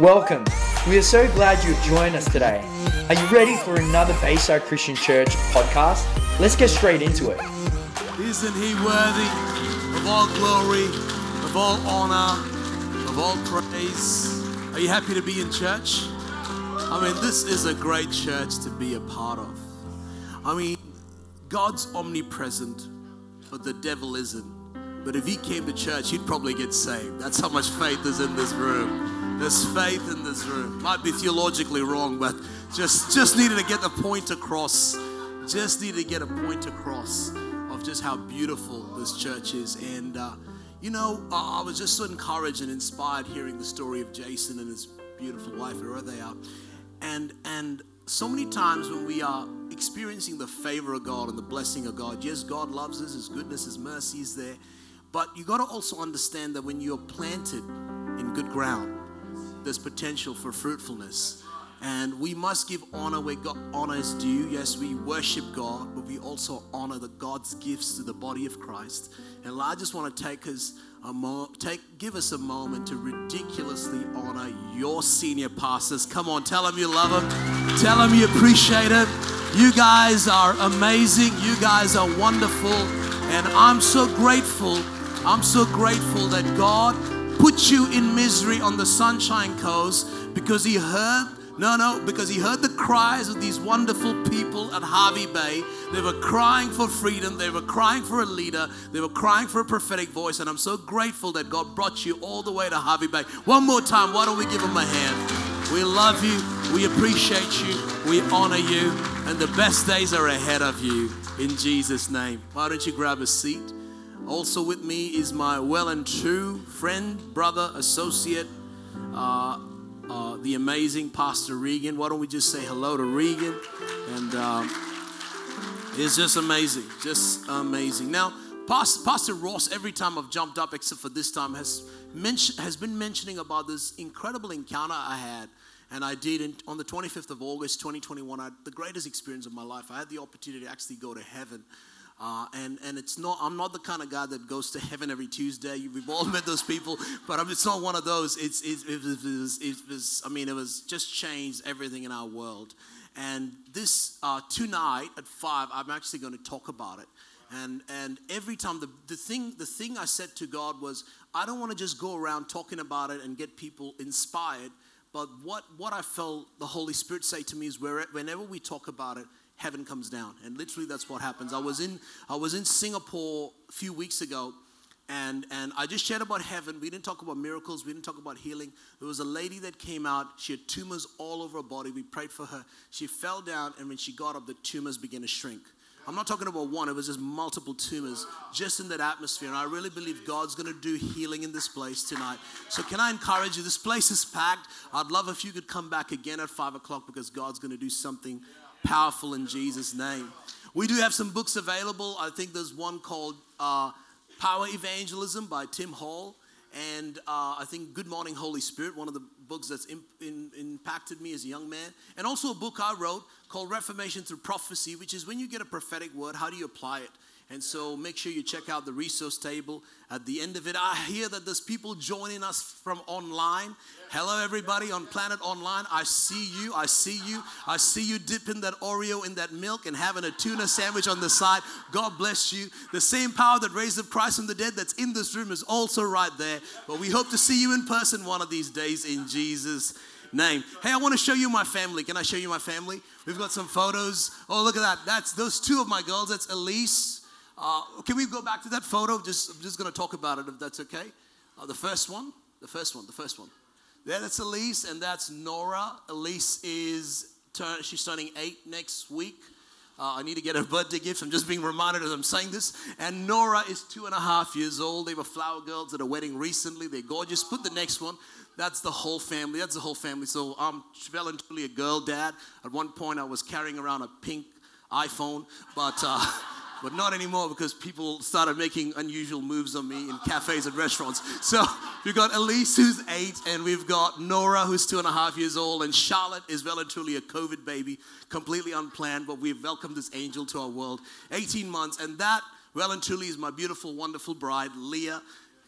Welcome. We are so glad you've joined us today. Are you ready for another Bayside Christian Church podcast? Let's get straight into it. Isn't he worthy of all glory, of all honor, of all praise? Are you happy to be in church? I mean, this is a great church to be a part of. I mean, God's omnipresent, but the devil isn't. But if he came to church, he'd probably get saved. That's how much faith is in this room. There's faith in this room. Might be theologically wrong, but just just needed to get the point across. Just needed to get a point across of just how beautiful this church is. And uh, you know, I was just so encouraged and inspired hearing the story of Jason and his beautiful wife, wherever they are. And and so many times when we are experiencing the favor of God and the blessing of God, yes, God loves us, His goodness, His mercy is there. But you got to also understand that when you're planted in good ground, there's potential for fruitfulness. And we must give honor where God honor is due. Yes, we worship God, but we also honor the God's gifts to the body of Christ. And I just want to take us a mo- take give us a moment to ridiculously honor your senior pastors. Come on, tell them you love them. Tell them you appreciate it. You guys are amazing. You guys are wonderful. And I'm so grateful. I'm so grateful that God put you in misery on the Sunshine Coast because He heard no, no, because he heard the cries of these wonderful people at Hervey Bay. They were crying for freedom. They were crying for a leader. They were crying for a prophetic voice. And I'm so grateful that God brought you all the way to Hervey Bay. One more time, why don't we give him a hand? We love you. We appreciate you. We honor you. And the best days are ahead of you in Jesus' name. Why don't you grab a seat? Also, with me is my well and true friend, brother, associate. Uh, uh, the amazing Pastor Regan. Why don't we just say hello to Regan? And um, it's just amazing, just amazing. Now, Pastor, Ross, every time I've jumped up, except for this time, has mentioned has been mentioning about this incredible encounter I had, and I did in, on the 25th of August, 2021. I, had the greatest experience of my life. I had the opportunity to actually go to heaven. Uh, and and it's not I'm not the kind of guy that goes to heaven every Tuesday. We've all met those people, but I'm, it's not one of those. It's, it's it, was, it was I mean it was just changed everything in our world. And this uh, tonight at five, I'm actually going to talk about it. And and every time the, the thing the thing I said to God was I don't want to just go around talking about it and get people inspired. But what what I felt the Holy Spirit say to me is where, whenever we talk about it, heaven comes down. And literally that's what happens. I was in i was in singapore a few weeks ago and and i just shared about heaven. We didn't talk about miracles. We didn't talk about healing. There was a lady that came out. She had tumors all over her body. We prayed for her. She fell down and when she got up the tumors began to shrink. I'm not talking about one, it was just multiple tumors just in that atmosphere. And I really believe God's going to do healing in this place tonight. So, can I encourage you? This place is packed. I'd love if you could come back again at five o'clock because God's going to do something powerful in Jesus' name. We do have some books available. I think there's one called uh, Power Evangelism by Tim Hall. And uh, I think Good Morning Holy Spirit, one of the books that's in, in, impacted me as a young man. And also a book I wrote called Reformation Through Prophecy, which is when you get a prophetic word, how do you apply it? And so make sure you check out the resource table at the end of it. I hear that there's people joining us from online. Hello, everybody on Planet Online. I see you. I see you. I see you dipping that Oreo in that milk and having a tuna sandwich on the side. God bless you. The same power that raised up Christ from the dead that's in this room is also right there. But we hope to see you in person one of these days in Jesus' name. Hey, I want to show you my family. Can I show you my family? We've got some photos. Oh, look at that. That's those two of my girls. That's Elise uh, can we go back to that photo? Just, I'm just going to talk about it if that's okay. Uh, the first one, the first one, the first one. There, that's Elise, and that's Nora. Elise is turn, she's turning eight next week. Uh, I need to get her birthday gift. I'm just being reminded as I'm saying this. And Nora is two and a half years old. They were flower girls at a wedding recently. They're gorgeous. Put the next one. That's the whole family. That's the whole family. So I'm well and truly a girl dad. At one point, I was carrying around a pink iPhone, but. Uh, but not anymore because people started making unusual moves on me in cafes and restaurants. So we've got Elise, who's eight, and we've got Nora, who's two and a half years old, and Charlotte is well and truly a COVID baby, completely unplanned, but we've welcomed this angel to our world. 18 months, and that well and truly is my beautiful, wonderful bride, Leah.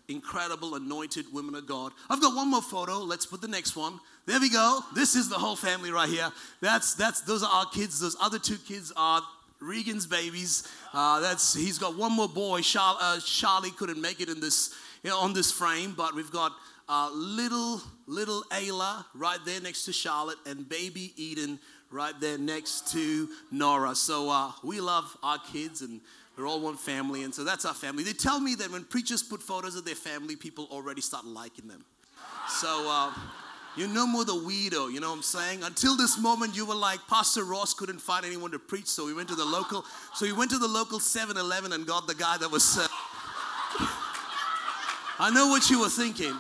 incredible anointed women of God. I've got one more photo. Let's put the next one. There we go. This is the whole family right here. That's that's those are our kids. Those other two kids are Regan's babies. Uh, that's he's got one more boy. Char, uh, Charlie couldn't make it in this you know, on this frame, but we've got uh, little little Ayla right there next to Charlotte and baby Eden right there next to Nora. So uh, we love our kids and we're all one family, and so that's our family. They tell me that when preachers put photos of their family, people already start liking them. So. You're no more the weirdo, you know what I'm saying? Until this moment, you were like, Pastor Ross couldn't find anyone to preach, so we went to the local, so he went to the local 7-Eleven and got the guy that was. Uh, I know what you were thinking.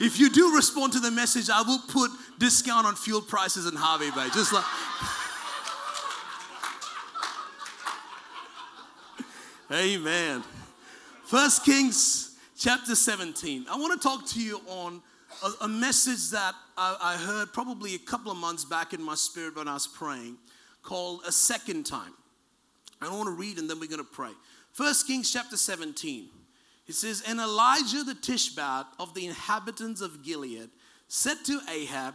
if you do respond to the message, I will put discount on fuel prices in Hervey Bay. Just like. Amen. First Kings chapter 17. I want to talk to you on a, a message that I, I, heard probably a couple of months back in my spirit when I was praying called A Second Time. I want to read and then we're going to pray. First Kings chapter 17. It says, And Elijah the Tishbite of the inhabitants of Gilead said to Ahab,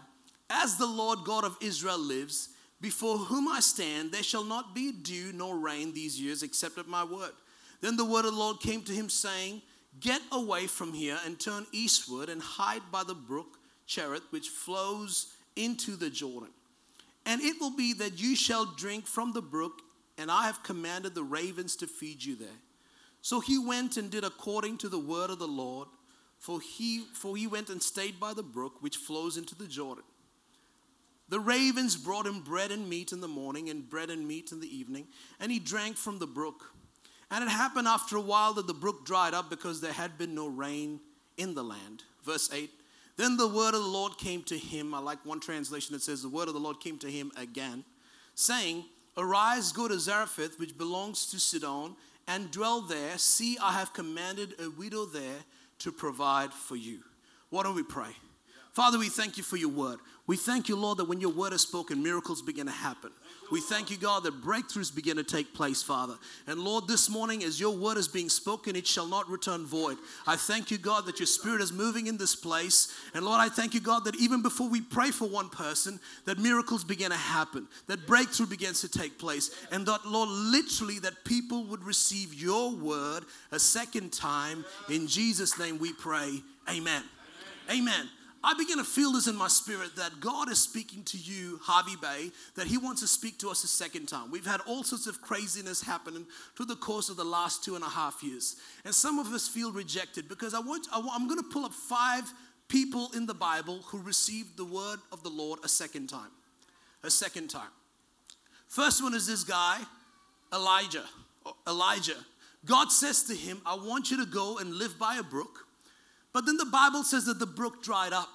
As the Lord God of Israel lives, before whom I stand, there shall not be dew nor rain these years except at my word. Then the word of the Lord came to him, saying, Get away from here and turn eastward and hide by the brook Cherith, which flows into the Jordan. And it will be that you shall drink from the brook, and I have commanded the ravens to feed you there. So he went and did according to the word of the Lord, for he, for he went and stayed by the brook which flows into the Jordan. The ravens brought him bread and meat in the morning, and bread and meat in the evening, and he drank from the brook. And it happened after a while that the brook dried up because there had been no rain in the land. Verse 8 Then the word of the Lord came to him. I like one translation that says, The word of the Lord came to him again, saying, Arise, go to Zarephath, which belongs to Sidon, and dwell there. See, I have commanded a widow there to provide for you. Why don't we pray? Father, we thank you for your word. We thank you, Lord, that when your word is spoken, miracles begin to happen. We thank you, God, that breakthroughs begin to take place, Father. And Lord, this morning, as your word is being spoken, it shall not return void. I thank you, God, that your spirit is moving in this place. And Lord, I thank you, God, that even before we pray for one person, that miracles begin to happen, that breakthrough begins to take place. And that, Lord, literally, that people would receive your word a second time. In Jesus' name we pray. Amen. Amen. Amen. I begin to feel this in my spirit that God is speaking to you, Hervey Bay, that He wants to speak to us a second time. We've had all sorts of craziness happening through the course of the last two and a half years. And some of us feel rejected because I want, I want, I'm going to pull up five people in the Bible who received the word of the Lord a second time. A second time. First one is this guy, Elijah. Elijah. God says to him, I want you to go and live by a brook but then the Bible says that the brook dried up.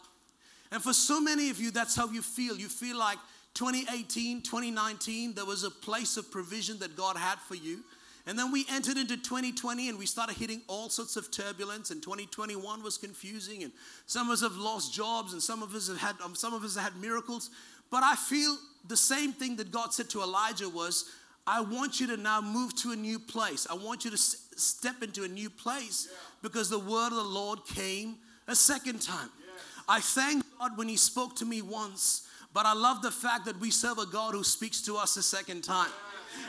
And for so many of you, that's how you feel. You feel like 2018, 2019, there was a place of provision that God had for you. And then we entered into 2020 and we started hitting all sorts of turbulence. And 2021 was confusing, and some of us have lost jobs, and some of us have had um, some of us have had miracles. But I feel the same thing that God said to Elijah was, I want you to now move to a new place. I want you to s- step into a new place yeah. because the word of the Lord came a second time. Yes. I thank God when He spoke to me once, but I love the fact that we serve a God who speaks to us a second time.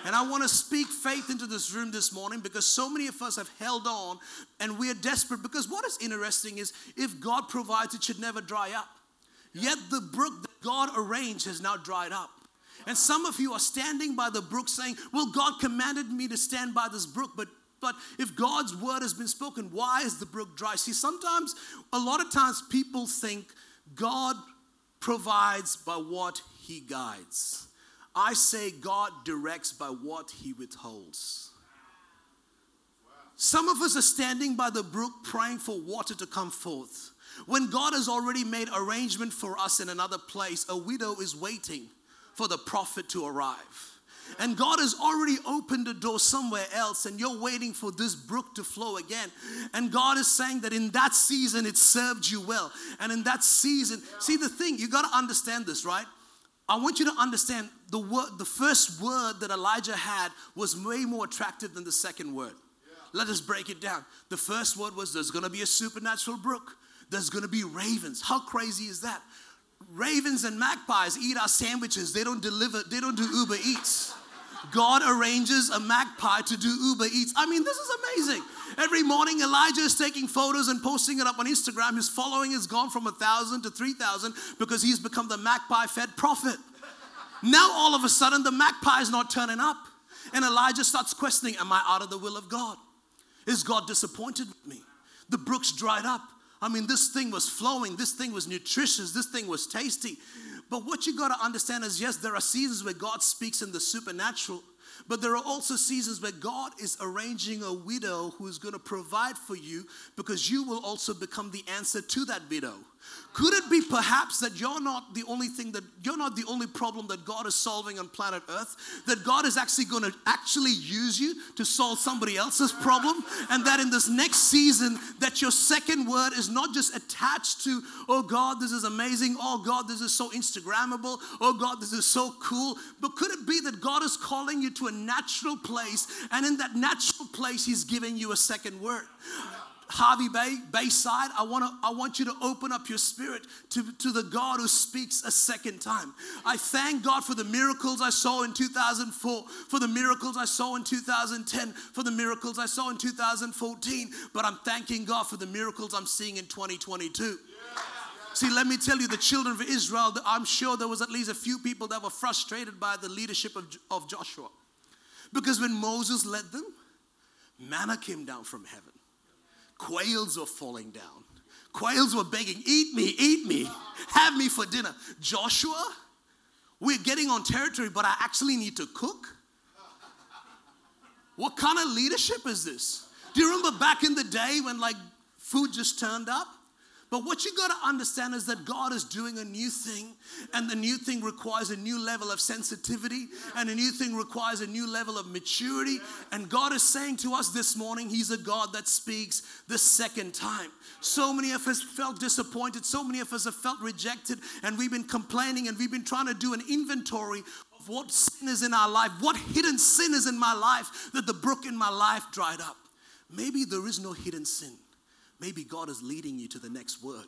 And I want to speak faith into this room this morning because so many of us have held on and we are desperate. Because what is interesting is if God provides, it should never dry up. Yet the brook that God arranged has now dried up. And some of you are standing by the brook saying, Well, God commanded me to stand by this brook, but but if God's word has been spoken, why is the brook dry? See, sometimes, a lot of times, people think God provides by what he guides. I say God directs by what he withholds. Some of us are standing by the brook praying for water to come forth. When God has already made arrangement for us in another place, a widow is waiting for the prophet to arrive. And God has already opened a door somewhere else, and you're waiting for this brook to flow again. And God is saying that in that season it served you well. And in that season, see the thing, you got to understand this, right? I want you to understand the word, the first word that Elijah had was way more attractive than the second word. Let us break it down. The first word was there's going to be a supernatural brook. There's going to be ravens. How crazy is that? Ravens and magpies eat our sandwiches. They don't deliver, they don't do Uber Eats. God arranges a magpie to do Uber Eats. I mean, this is amazing. Every morning, Elijah is taking photos and posting it up on Instagram. His following has gone from a thousand to three thousand because he's become the magpie fed prophet. Now, all of a sudden, the magpie is not turning up. And Elijah starts questioning Am I out of the will of God? Is God disappointed with me? The brooks dried up. I mean, this thing was flowing, this thing was nutritious, this thing was tasty. But what you got to understand is yes, there are seasons where God speaks in the supernatural, but there are also seasons where God is arranging a widow who is going to provide for you because you will also become the answer to that widow. Could it be perhaps that you're not the only thing that you're not the only problem that God is solving on planet Earth? That God is actually going to actually use you to solve somebody else's problem? And that in this next season, that your second word is not just attached to, oh God, this is amazing. Oh God, this is so Instagrammable. Oh God, this is so cool. But could it be that God is calling you to a natural place? And in that natural place, He's giving you a second word. Hervey Bay, Bayside, I, wanna, I want you to open up your spirit to, to the God who speaks a second time. I thank God for the miracles I saw in 2004, for the miracles I saw in 2010, for the miracles I saw in 2014, but I'm thanking God for the miracles I'm seeing in 2022. See, let me tell you, the children of Israel, I'm sure there was at least a few people that were frustrated by the leadership of, of Joshua. Because when Moses led them, manna came down from heaven. Quails were falling down. Quails were begging, Eat me, eat me, have me for dinner. Joshua, we're getting on territory, but I actually need to cook. What kind of leadership is this? Do you remember back in the day when like food just turned up? But what you got to understand is that God is doing a new thing, and the new thing requires a new level of sensitivity, and a new thing requires a new level of maturity. And God is saying to us this morning, He's a God that speaks the second time. So many of us felt disappointed, so many of us have felt rejected, and we've been complaining, and we've been trying to do an inventory of what sin is in our life, what hidden sin is in my life that the brook in my life dried up. Maybe there is no hidden sin maybe God is leading you to the next word.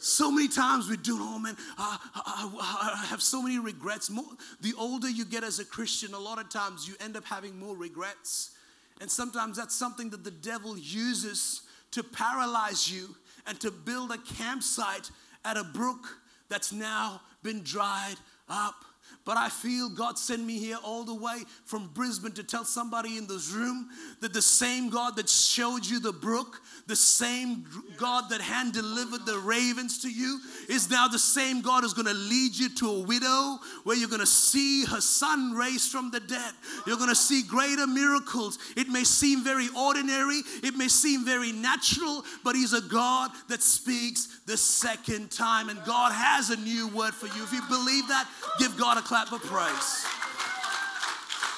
So many times we do, oh man, I, I, I, have so many regrets. More, the older you get as a Christian, a lot of times you end up having more regrets. And sometimes that's something that the devil uses to paralyze you and to build a campsite at a brook that's now been dried up. But I feel God sent me here all the way from Brisbane to tell somebody in this room that the same God that showed you the brook, the same God that hand delivered the ravens to you, is now the same God who's going to lead you to a widow where you're going to see her son raised from the dead. You're going to see greater miracles. It may seem very ordinary, it may seem very natural, but He's a God that speaks the second time. And God has a new word for you. If you believe that, give God a clap clap of praise.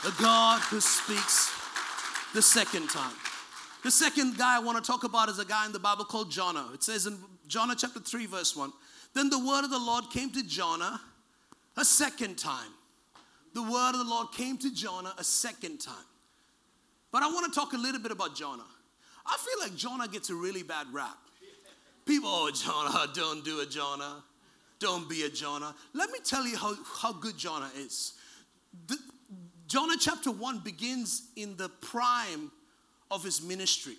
The God who speaks the second time. The second guy I want to talk about is a guy in the Bible called Jonah. It says in Jonah chapter 3, verse 1 Then the word of the Lord came to Jonah a second time. The word of the Lord came to Jonah a second time. But I want to talk a little bit about Jonah. I feel like Jonah gets a really bad rap. People, oh, Jonah, don't do it, Jonah. Don't be a Jonah. Let me tell you how, how good Jonah is. The, Jonah chapter 1 begins in the prime of his ministry.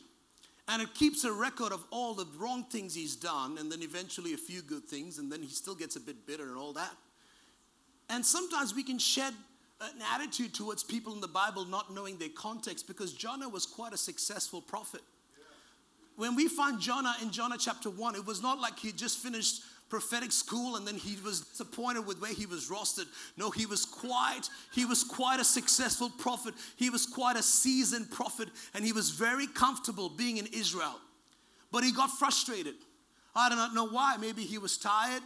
And it keeps a record of all the wrong things he's done, and then eventually a few good things, and then he still gets a bit bitter and all that. And sometimes we can shed an attitude towards people in the Bible not knowing their context because Jonah was quite a successful prophet. When we find Jonah in Jonah chapter 1, it was not like he just finished prophetic school and then he was disappointed with where he was rostered. No, he was quite, he was quite a successful prophet. He was quite a seasoned prophet and he was very comfortable being in Israel. But he got frustrated. I do not know why. Maybe he was tired.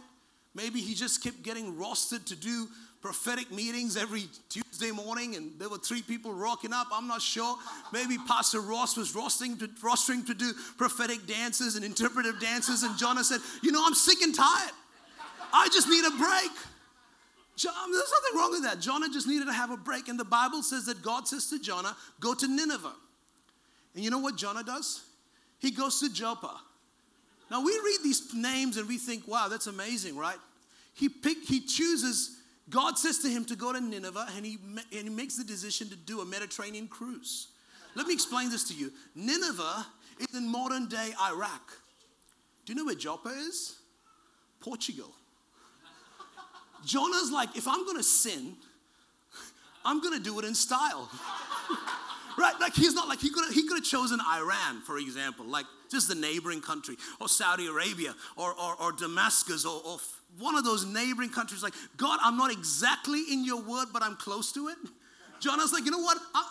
Maybe he just kept getting rostered to do prophetic meetings every Tuesday morning, and there were three people rocking up. I'm not sure. Maybe Pastor Ross was rostering to, rostering to do prophetic dances and interpretive dances, and Jonah said, You know, I'm sick and tired. I just need a break. John, um, there's nothing wrong with that. Jonah just needed to have a break. And the Bible says that God says to Jonah, Go to Nineveh. And you know what Jonah does? He goes to Joppa. Now we read these names and we think, wow, that's amazing, right? He pick, he chooses, God says to him to go to Nineveh and he, and he makes the decision to do a Mediterranean cruise. Let me explain this to you. Nineveh is in modern day Iraq. Do you know where Joppa is? Portugal. Jonah's like, if I'm gonna sin, I'm gonna do it in style. right? Like he's not like he could he could have chosen Iran, for example, like just the neighboring country, or Saudi Arabia, or or, or Damascus, or, or one of those neighboring countries. Like God, I'm not exactly in your word, but I'm close to it. Jonah's like, you know what? I,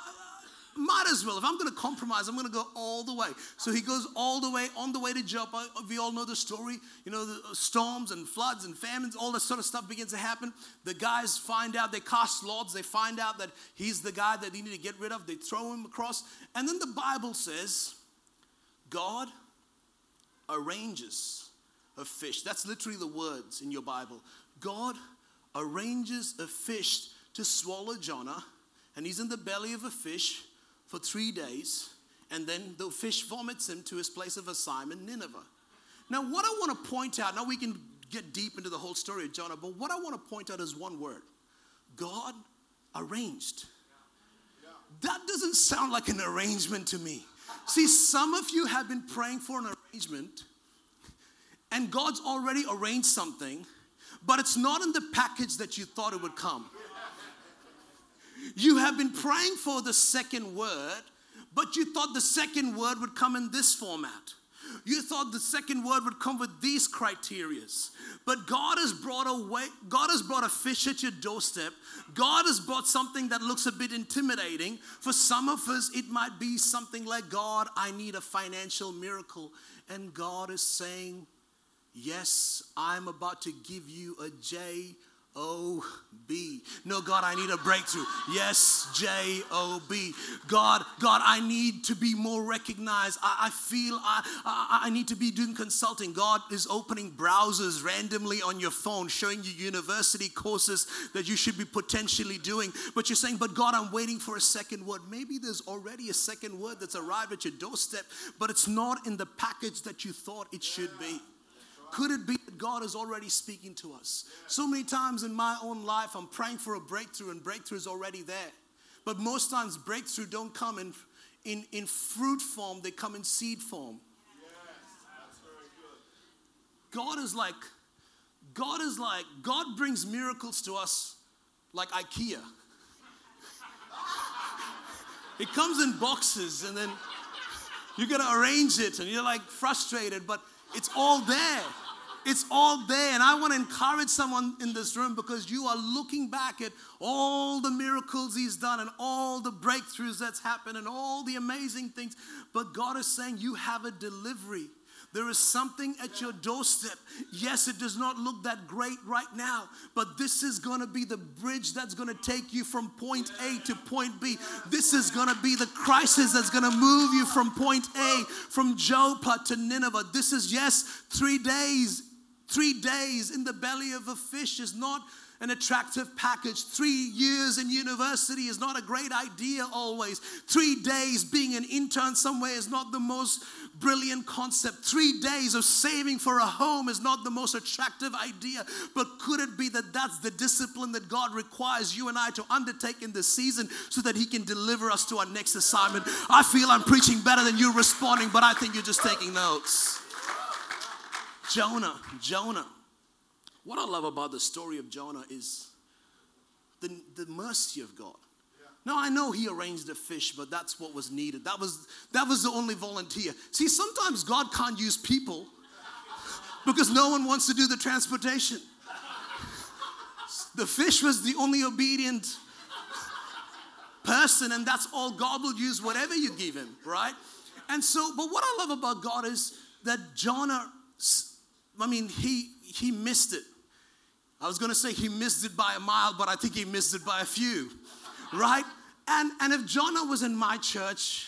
might as well. If I'm going to compromise, I'm going to go all the way. So he goes all the way, on the way to Joppa. We all know the story. You know, the uh, storms and floods and famines, all that sort of stuff begins to happen. The guys find out, they cast lots, they find out that he's the guy that they need to get rid of. They throw him across. And then the Bible says, God arranges a fish. That's literally the words in your Bible. God arranges a fish to swallow Jonah, and he's in the belly of a fish for three days, and then the fish vomits him to his place of assignment, Nineveh. Now, what I want to point out, now we can get deep into the whole story of Jonah, but what I want to point out is one word God arranged. That doesn't sound like an arrangement to me. See, some of you have been praying for an arrangement, and God's already arranged something, but it's not in the package that you thought it would come. You have been praying for the second word, but you thought the second word would come in this format. You thought the second word would come with these criterias. But God has brought a way, God has brought a fish at your doorstep. God has brought something that looks a bit intimidating. For some of us, it might be something like, God, I need a financial miracle. And God is saying, Yes, I'm about to give you a J O B. No, God, I need a breakthrough. Yes, J O B. God, God, I need to be more recognized. I, I feel I, I, I need to be doing consulting. God is opening browsers randomly on your phone, showing you university courses that you should be potentially doing. But you're saying, but God, I'm waiting for a second word. Maybe there's already a second word that's arrived at your doorstep, but it's not in the package that you thought it should be. Could it be that God is already speaking to us? So many times in my own life, I'm praying for a breakthrough, and breakthrough is already there. But most times, breakthrough don't come in, in, in fruit form, they come in seed form. God is like, God is like, God brings miracles to us like IKEA. it comes in boxes, and then you gotta arrange it, and you're like frustrated, but it's all there. It's all there. And I want to encourage someone in this room because you are looking back at all the miracles He's done and all the breakthroughs that's happened and all the amazing things. But God is saying you have a delivery. There is something at your doorstep. Yes, it does not look that great right now, but this is going to be the bridge that's going to take you from point A to point B. This is going to be the crisis that's going to move you from point A, from Joppa to Nineveh. This is, yes, three days Three days in the belly of a fish is not an attractive package. Three years in university is not a great idea always. Three days being an intern somewhere is not the most brilliant concept. Three days of saving for a home is not the most attractive idea. But could it be that that's the discipline that God requires you and I to undertake in this season so that He can deliver us to our next assignment? I feel I'm preaching better than you responding, but I think you're just taking notes. Jonah, Jonah. What I love about the story of Jonah is the, the mercy of God. Now I know he arranged the fish, but that's what was needed. That was that was the only volunteer. See, sometimes God can't use people because no one wants to do the transportation. The fish was the only obedient person, and that's all God will use, whatever you give him, right? And so, but what I love about God is that Jonah I mean, he he missed it. I was gonna say he missed it by a mile, but I think he missed it by a few, right? And and if Jonah was in my church,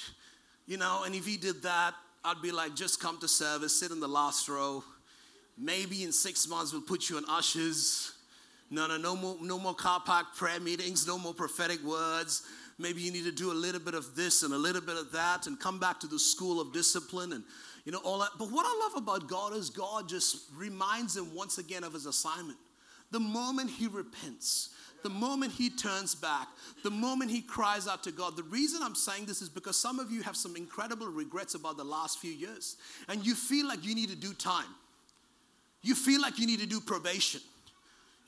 you know, and if he did that, I'd be like, just come to service, sit in the last row. Maybe in six months we'll put you in ushers. No, no, no more, no more car park prayer meetings, no more prophetic words. maybe you need to do a little bit of this and a little bit of that and come back to the school of discipline and you know all that. But what I love about God is God just reminds him once again of his assignment. The moment he repents, the moment he turns back, the moment he cries out to God. The reason I'm saying this is because some of you have some incredible regrets about the last few years, and you feel like you need to do time. You feel like you need to do probation.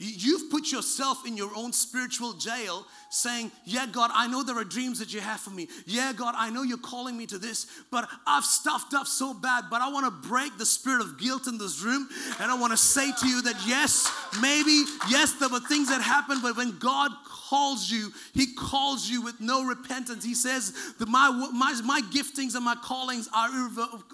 You've put yourself in your own spiritual jail saying, Yeah, God, I know there are dreams that you have for me. Yeah, God, I know you're calling me to this, but I've stuffed up so bad. But I want to break the spirit of guilt in this room. And I want to say to you that, yes, maybe, yes, there were things that happened, but when God calls you, He calls you with no repentance. He says that my, my, my giftings and my callings are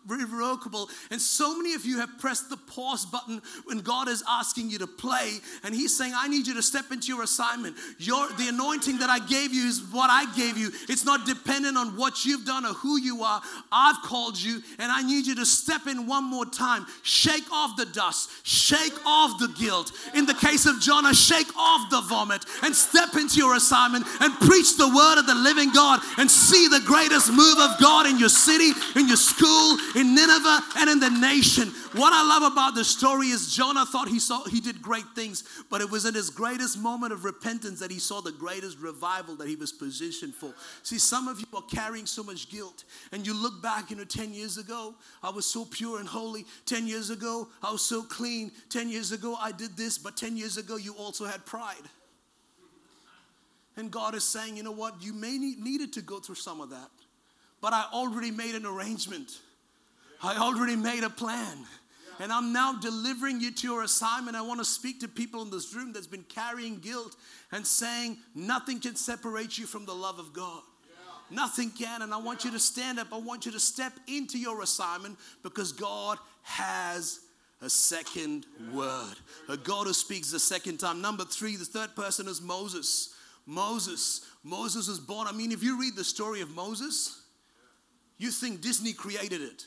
irrevocable. And so many of you have pressed the pause button when God is asking you to play. And He's saying, I need you to step into your assignment. Your, the anointing that I gave you is what I gave you. It's not dependent on what you've done or who you are. I've called you, and I need you to step in one more time. Shake off the dust, shake off the guilt. In the case of Jonah, shake off the vomit and step into your assignment and preach the word of the living God and see the greatest move of God in your city, in your school, in Nineveh, and in the nation. What I love about the story is Jonah thought he saw he did great things, but it was in his greatest moment of repentance that he saw the greatest revival that he was positioned for. See, some of you are carrying so much guilt, and you look back, you know, 10 years ago, I was so pure and holy. 10 years ago, I was so clean. 10 years ago, I did this, but 10 years ago, you also had pride. And God is saying, you know what? You may need needed to go through some of that, but I already made an arrangement. I already made a plan. And I'm now delivering you to your assignment. I want to speak to people in this room that's been carrying guilt and saying, nothing can separate you from the love of God. Yeah. Nothing can. And I want you to stand up. I want you to step into your assignment because God has a second word. A God who speaks the second time. Number three, the third person is Moses. Moses. Moses was born. I mean, if you read the story of Moses, you think Disney created it.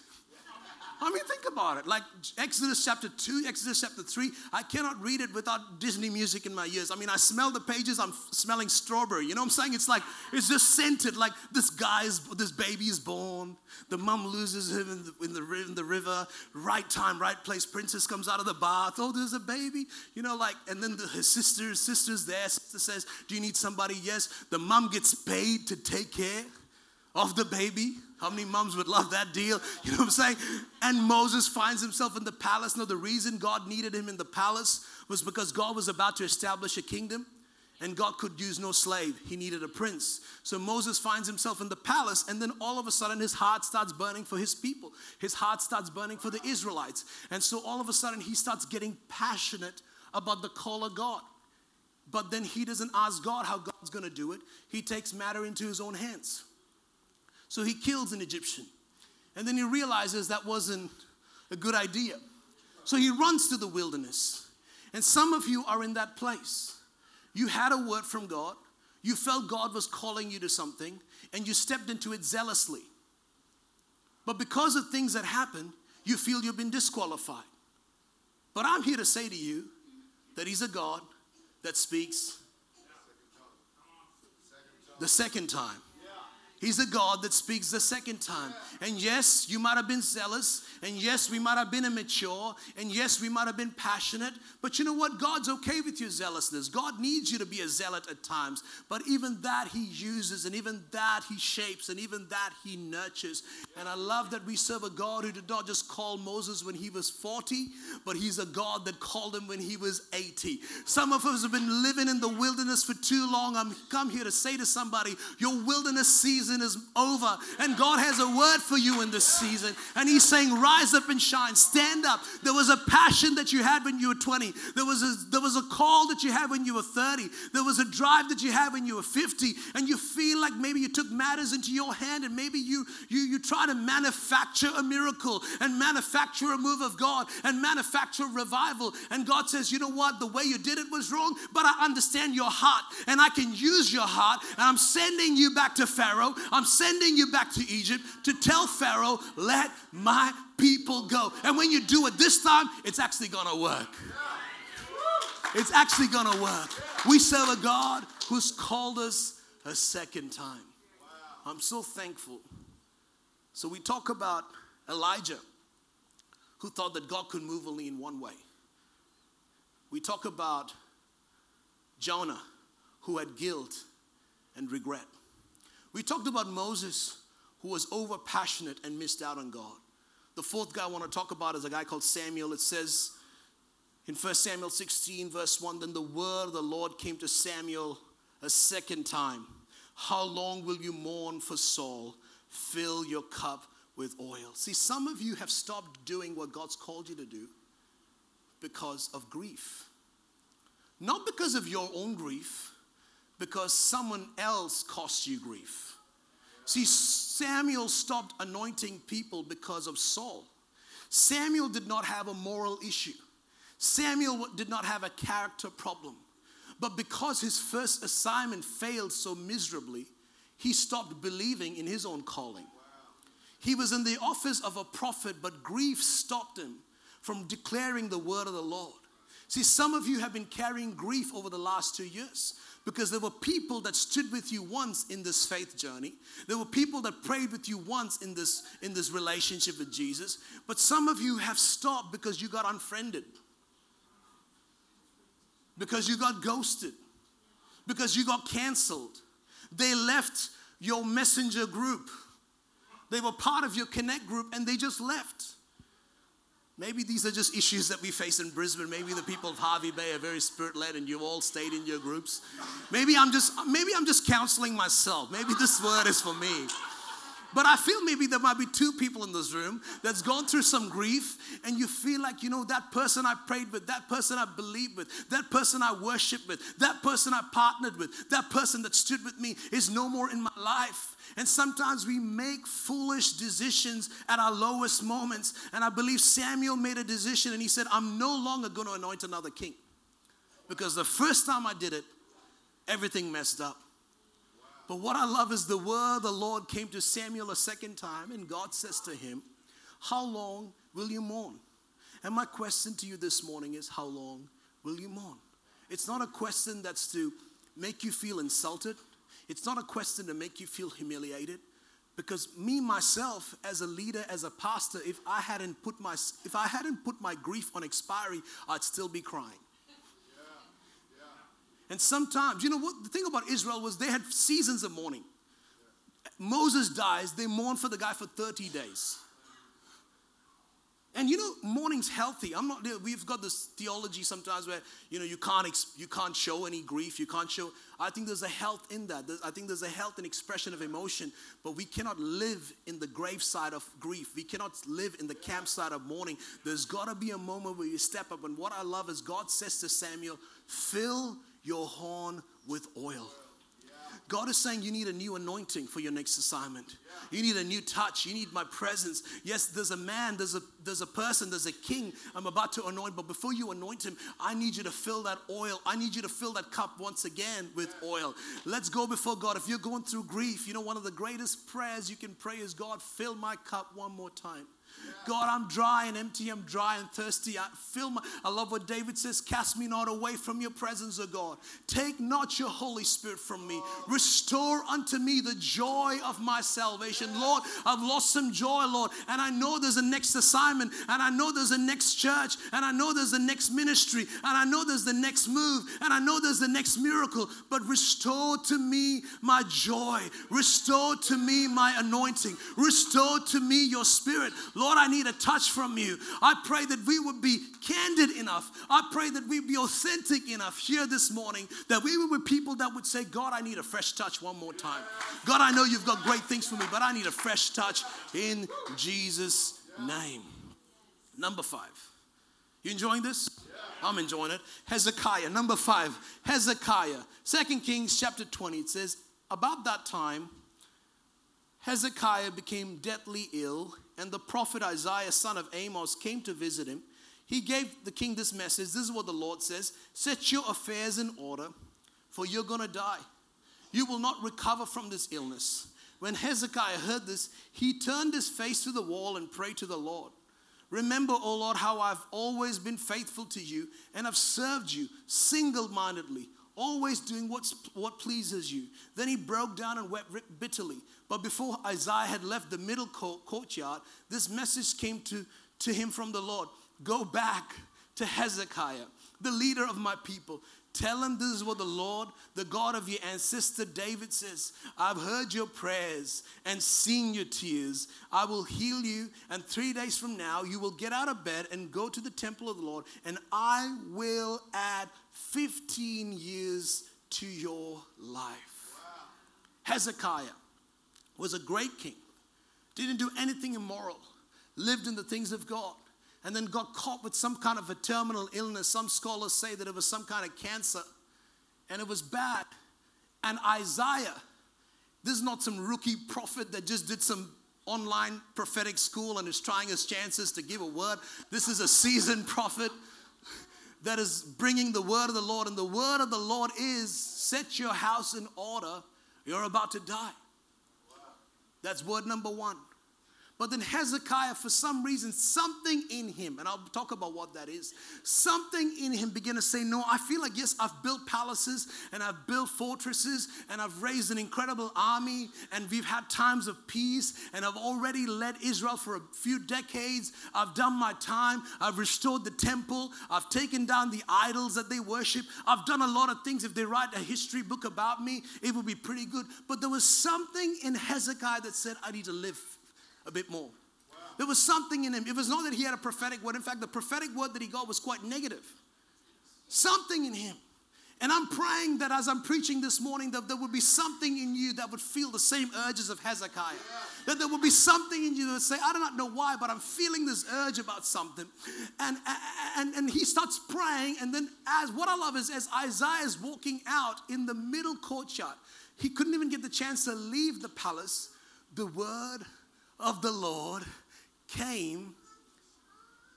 I mean, think about it. Like Exodus chapter 2, Exodus chapter 3, I cannot read it without Disney music in my ears. I mean, I smell the pages, I'm smelling strawberry. You know what I'm saying? It's like, it's just scented. Like this guy's, this baby is born. The mom loses him in the, in the, in the river. Right time, right place. Princess comes out of the bath. Oh, there's a baby. You know, like, and then the, his sister, sister's there. Sister says, Do you need somebody? Yes. The mom gets paid to take care of the baby. How many moms would love that deal? You know what I'm saying? And Moses finds himself in the palace. No, the reason God needed him in the palace was because God was about to establish a kingdom and God could use no slave. He needed a prince. So Moses finds himself in the palace, and then all of a sudden his heart starts burning for his people. His heart starts burning for the Israelites. And so all of a sudden he starts getting passionate about the call of God. But then he doesn't ask God how God's gonna do it, he takes matter into his own hands. So he kills an Egyptian. And then he realizes that wasn't a good idea. So he runs to the wilderness. And some of you are in that place. You had a word from God, you felt God was calling you to something, and you stepped into it zealously. But because of things that happen, you feel you've been disqualified. But I'm here to say to you that He's a God that speaks the second time. He's a God that speaks the second time. And yes, you might have been zealous. And yes, we might have been immature. And yes, we might have been passionate. But you know what? God's okay with your zealousness. God needs you to be a zealot at times. But even that He uses, and even that He shapes, and even that He nurtures. And I love that we serve a God who did not just call Moses when he was 40, but He's a God that called him when he was 80. Some of us have been living in the wilderness for too long. I'm come here to say to somebody, your wilderness season season is over. And God has a word for you in this season. And He's saying, Rise up and shine. Stand up. There was a passion that you had when you were 20. There was a, there was a call that you had when you were 30. There was a drive that you had when you were 50. And you feel like maybe you took matters into your hand and maybe you, you, you try to manufacture a miracle and manufacture a move of God and manufacture revival. And God says, You know what? The way you did it was wrong, but I understand your heart and I can use your heart. And I'm sending you back to Pharaoh I'm sending you back to Egypt to tell Pharaoh, let my people go. And when you do it this time, it's actually gonna work. It's actually gonna work. We serve a God who's called us a second time. I'm so thankful. So we talk about Elijah, who thought that God could move only in one way. We talk about Jonah, who had guilt and regret. We talked about Moses, who was over passionate and missed out on God. The fourth guy I want to talk about is a guy called Samuel. It says in 1 Samuel 16, verse 1 Then the word of the Lord came to Samuel a second time. How long will you mourn for Saul? Fill your cup with oil. See, some of you have stopped doing what God's called you to do because of grief. Not because of your own grief, because someone else cost you grief. See, Samuel stopped anointing people because of Saul. Samuel did not have a moral issue. Samuel did not have a character problem. But because his first assignment failed so miserably, he stopped believing in his own calling. He was in the office of a prophet, but grief stopped him from declaring the word of the Lord. See, some of you have been carrying grief over the last two years because there were people that stood with you once in this faith journey. There were people that prayed with you once in this, in this relationship with Jesus. But some of you have stopped because you got unfriended, because you got ghosted, because you got canceled. They left your messenger group. They were part of your connect group and they just left. Maybe these are just issues that we face in Brisbane. Maybe the people of Hervey Bay are very spirit-led and you've all stayed in your groups. Maybe I'm just maybe I'm just counseling myself. Maybe this word is for me. But I feel maybe there might be two people in this room that's gone through some grief, and you feel like, you know, that person I prayed with, that person I believed with, that person I worshiped with, that person I partnered with, that person that stood with me is no more in my life. And sometimes we make foolish decisions at our lowest moments. And I believe Samuel made a decision and he said, I'm no longer going to anoint another king. Because the first time I did it, everything messed up. But what I love is the word the Lord came to Samuel a second time, and God says to him, How long will you mourn? And my question to you this morning is, How long will you mourn? It's not a question that's to make you feel insulted. It's not a question to make you feel humiliated. Because me myself as a leader, as a pastor, if I hadn't put my if I hadn't put my grief on expiry, I'd still be crying. And sometimes, you know what? The thing about Israel was they had seasons of mourning. Moses dies, they mourn for the guy for 30 days. And you know, mourning's healthy. I'm not. We've got this theology sometimes where you know you can't you can't show any grief. You can't show. I think there's a health in that. I think there's a health and expression of emotion. But we cannot live in the graveside of grief. We cannot live in the campsite of mourning. There's got to be a moment where you step up. And what I love is God says to Samuel, "Fill your horn with oil." God is saying you need a new anointing for your next assignment. You need a new touch. You need my presence. Yes, there's a man, there's a there's a person, there's a king I'm about to anoint, but before you anoint him, I need you to fill that oil. I need you to fill that cup once again with oil. Let's go before God. If you're going through grief, you know one of the greatest prayers you can pray is God, fill my cup one more time. God, I'm dry and empty. I'm dry and thirsty. I feel my, I love what David says, cast me not away from your presence, O God. Take not your Holy Spirit from me. Restore unto me the joy of my salvation. Lord, I've lost some joy, Lord. And I know there's a next assignment. And I know there's a next church. And I know there's a next ministry. And I know there's the next move. And I know there's the next miracle. But restore to me my joy. Restore to me my anointing. Restore to me your spirit. Lord, I need a touch from you. I pray that we would be candid enough. I pray that we be authentic enough here this morning that we would be people that would say, God, I need a fresh touch one more time. God, I know you've got great things for me, but I need a fresh touch in Jesus' name. Number five. You enjoying this? I'm enjoying it. Hezekiah, number five, Hezekiah. Second Kings chapter 20, it says, About that time, Hezekiah became deathly ill, and the prophet Isaiah, son of Amos, came to visit him. He gave the king this message. This is what the Lord says Set your affairs in order, for you're going to die. You will not recover from this illness. When Hezekiah heard this, he turned his face to the wall and prayed to the Lord. Remember, O Lord, how I've always been faithful to you and I've served you single mindedly always doing what's, what pleases you. Then he broke down and wept bitterly. But before Isaiah had left the middle courtyard, this message came to, to him from the Lord Go back to Hezekiah, the leader of my people. Tell him this is what the Lord, the God of your ancestor David says I've heard your prayers and seen your tears. I will heal you, and three days from now, you will get out of bed and go to the temple of the Lord, and I will add 15 years to your life. Wow. Hezekiah was a great king, didn't do anything immoral, lived in the things of God and then got caught with some kind of a terminal illness. Some scholars say that it was some kind of cancer, and it was bad. And Isaiah, this is not some rookie prophet that just did some online prophetic school and is trying his chances to give a word. This is a seasoned prophet that is bringing the word of the Lord. And the word of the Lord is set your house in order, you're about to die. That's word number one. But then Hezekiah, for some reason, something in him, and I'll talk about what that is, something in him began to say, No, I feel like, yes, I've built palaces and I've built fortresses and I've raised an incredible army and we've had times of peace and I've already led Israel for a few decades. I've done my time. I've restored the temple. I've taken down the idols that they worship. I've done a lot of things. If they write a history book about me, it would be pretty good. But there was something in Hezekiah that said, I need to live a bit more. Wow. There was something in him. It was not that he had a prophetic word. In fact, the prophetic word that he got was quite negative. Something in him. And I'm praying that as I'm preaching this morning, that there would be something in you that would feel the same urges of Hezekiah. Yeah. That there would be something in you that would say, I do not know why, but I'm feeling this urge about something. And, and, and he starts praying. And then, as what I love is, as Isaiah is walking out in the middle courtyard, he couldn't even get the chance to leave the palace. The word of the Lord came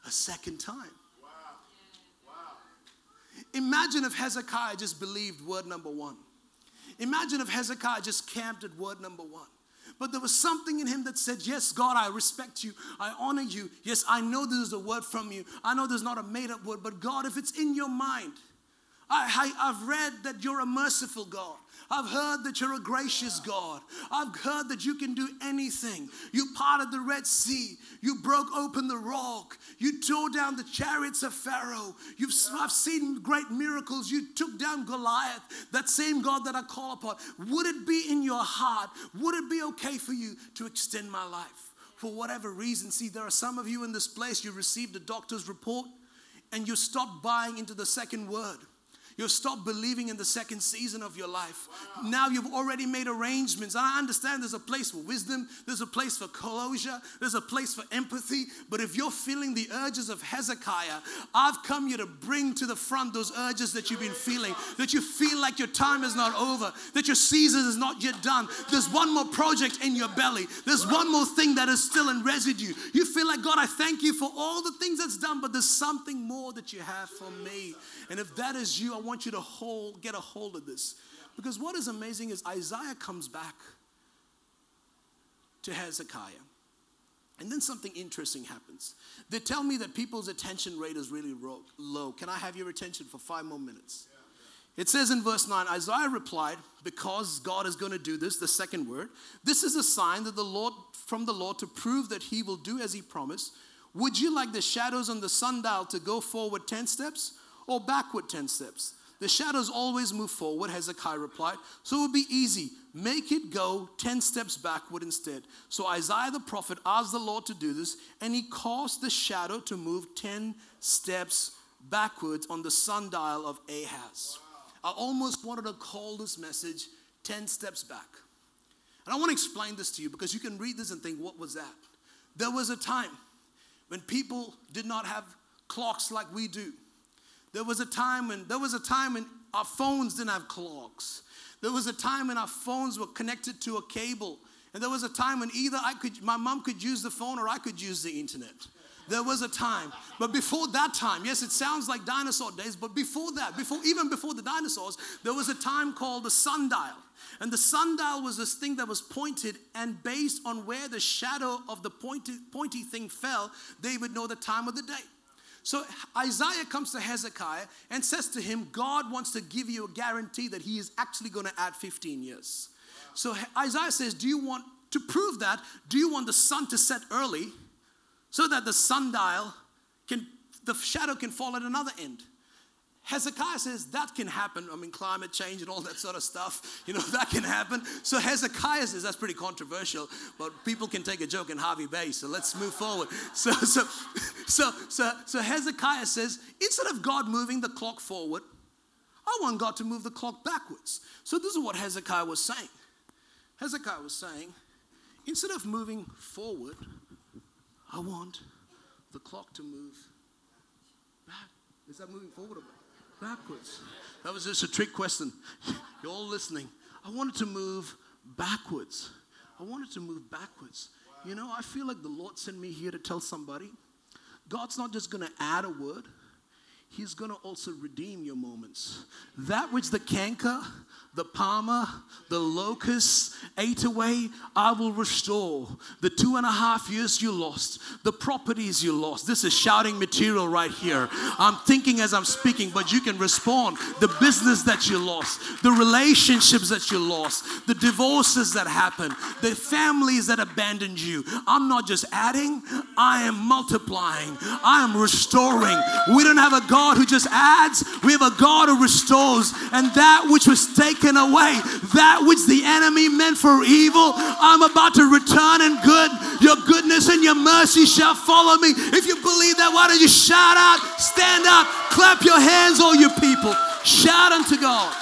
a second time. Wow. Wow. Imagine if Hezekiah just believed word number one. Imagine if Hezekiah just camped at word number one. But there was something in him that said, Yes, God, I respect you. I honor you. Yes, I know this is a word from you. I know there's not a made up word, but God, if it's in your mind, I, I, have read that you're a merciful God. I've heard that you're a gracious God. I've heard that you can do anything. You parted the Red Sea. You broke open the rock. You tore down the chariots of Pharaoh. You've, I've seen great miracles. You took down Goliath, that same God that I call upon. Would it be in your heart? Would it be okay for you to extend my life? For whatever reason, see, there are some of you in this place, you received a doctor's report and you stopped buying into the second word. You'll stop believing in the second season of your life. Wow. Now you've already made arrangements. I understand there's a place for wisdom, there's a place for closure, there's a place for empathy. But if you're feeling the urges of Hezekiah, I've come here to bring to the front those urges that you've been feeling, that you feel like your time is not over, that your season is not yet done. There's one more project in your belly, there's one more thing that is still in residue. You feel like, God, I thank you for all the things that's done, but there's something more that you have for me. And if that is you, I want want you to hold, get a hold of this. Because what is amazing is Isaiah comes back to Hezekiah. And then something interesting happens. They tell me that people's attention rate is really low. Can I have your attention for five more minutes? It says in verse 9 Isaiah replied, Because God is going to do this, the second word, this is a sign that the Lord from the Lord to prove that he will do as he promised. Would you like the shadows on the sundial to go forward 10 steps or backward 10 steps? The shadows always move forward, Hezekiah replied. So it would be easy. Make it go 10 steps backward instead. So Isaiah the prophet asked the Lord to do this, and he caused the shadow to move 10 steps backwards on the sundial of Ahaz. I almost wanted to call this message 10 steps back. And I want to explain this to you because you can read this and think, what was that? There was a time when people did not have clocks like we do. There was a time when there was a time when our phones didn't have clocks. There was a time when our phones were connected to a cable. And there was a time when either I could my mom could use the phone or I could use the internet. There was a time. But before that time, yes, it sounds like dinosaur days, but before that, before even before the dinosaurs, there was a time called the sundial. And the sundial was this thing that was pointed, and based on where the shadow of the pointy, pointy thing fell, they would know the time of the day. So Isaiah comes to Hezekiah and says to him, God wants to give you a guarantee that he is actually going to add 15 years. So Isaiah says, Do you want to prove that? Do you want the sun to set early so that the sundial can, the shadow can fall at another end? Hezekiah says that can happen. I mean, climate change and all that sort of stuff, you know, that can happen. So Hezekiah says that's pretty controversial, but people can take a joke in Hervey Bay. So let's move forward. So, so, so, so, so Hezekiah says instead of God moving the clock forward, I want God to move the clock backwards. So this is what Hezekiah was saying. Hezekiah was saying, instead of moving forward, I want the clock to move back. Is that moving forward or back? Backwards. That was just a trick question. You're all listening. I wanted to move backwards. I wanted to move backwards. You know, I feel like the Lord sent me here to tell somebody God's not just going to add a word, He's going to also redeem your moments. That which the canker, the palmer, the locust ate away, I will restore. The two and a half years you lost, the properties you lost. This is shouting material right here. I'm thinking as I'm speaking, but you can respond. The business that you lost, the relationships that you lost, the divorces that happened, the families that abandoned you. I'm not just adding, I am multiplying, I am restoring. We don't have a God who just adds, we have a God who restores. And that which was taken taken away. That which the enemy meant for evil, I'm about to return in good. Your goodness and your mercy shall follow me. If you believe that, why don't you shout out, stand up, clap your hands, all you people. Shout unto God.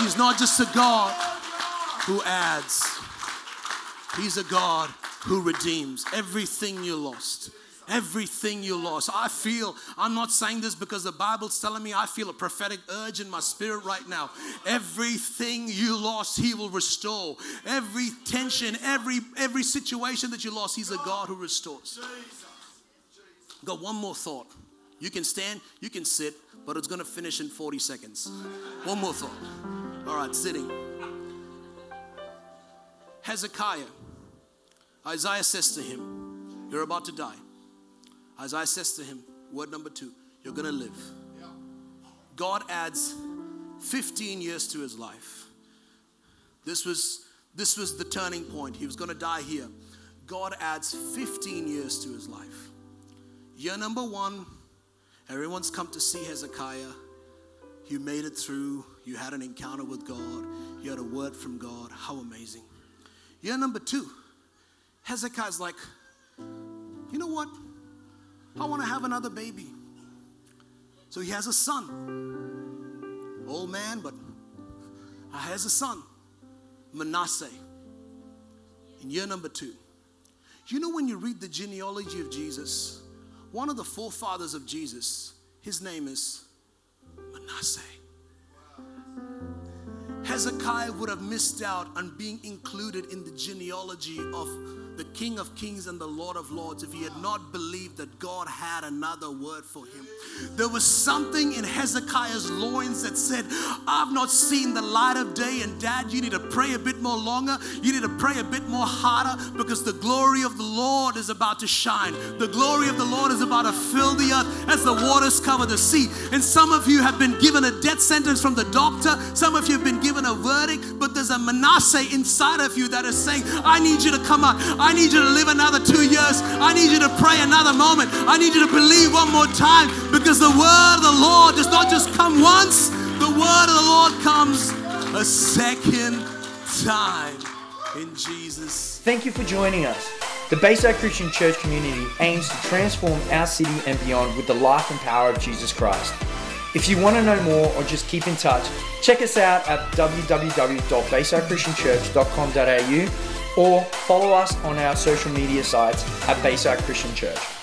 He's not just a God who adds, He's a God who redeems everything you lost everything you lost. I feel, I'm not saying this because the Bible's telling me, I feel a prophetic urge in my spirit right now. Everything you lost, He will restore. Every tension, every every situation that you lost, He's a God who restores. Got one more thought. You can stand, you can sit, but it's going to finish in 40 seconds. One more thought. All right, sitting. Hezekiah, Isaiah says to him, You're about to die. Isaiah says to him, word number two, you're going to live. God adds 15 years to his life. This was, this was the turning point. He was going to die here. God adds 15 years to his life. Year number one, everyone's come to see Hezekiah. You made it through. You had an encounter with God. You had a word from God. How amazing. Year number two, Hezekiah's like, you know what? I want to have another baby. So he has a son. Old man, but he has a son, Manasseh, in year number two. You know, when you read the genealogy of Jesus, one of the forefathers of Jesus, his name is Manasseh. Hezekiah would have missed out on being included in the genealogy of the King of Kings and the Lord of Lords if he had not believed that God had another word for him. There was something in Hezekiah's loins that said, I've not seen the light of day. And dad, you need to pray a bit more longer. You need to pray a bit more harder because the glory of the Lord is about to shine. The glory of the Lord is about to fill the earth as the waters cover the sea. And some of you have been given a death sentence from the doctor. Some of you have been given a verdict, but there's a Manasseh inside of you that is saying, I need you to come out. I need you to live another two years. I need you to pray another moment. I need you to believe one more time because the word of the Lord does not just come once, the word of the Lord comes a second time in Jesus. Thank you for joining us. The Bayside Christian Church community aims to transform our city and beyond with the life and power of Jesus Christ. If you want to know more or just keep in touch, check us out at www.baysidechristianchurch.com.au or follow us on our social media sites at Bayside Christian Church.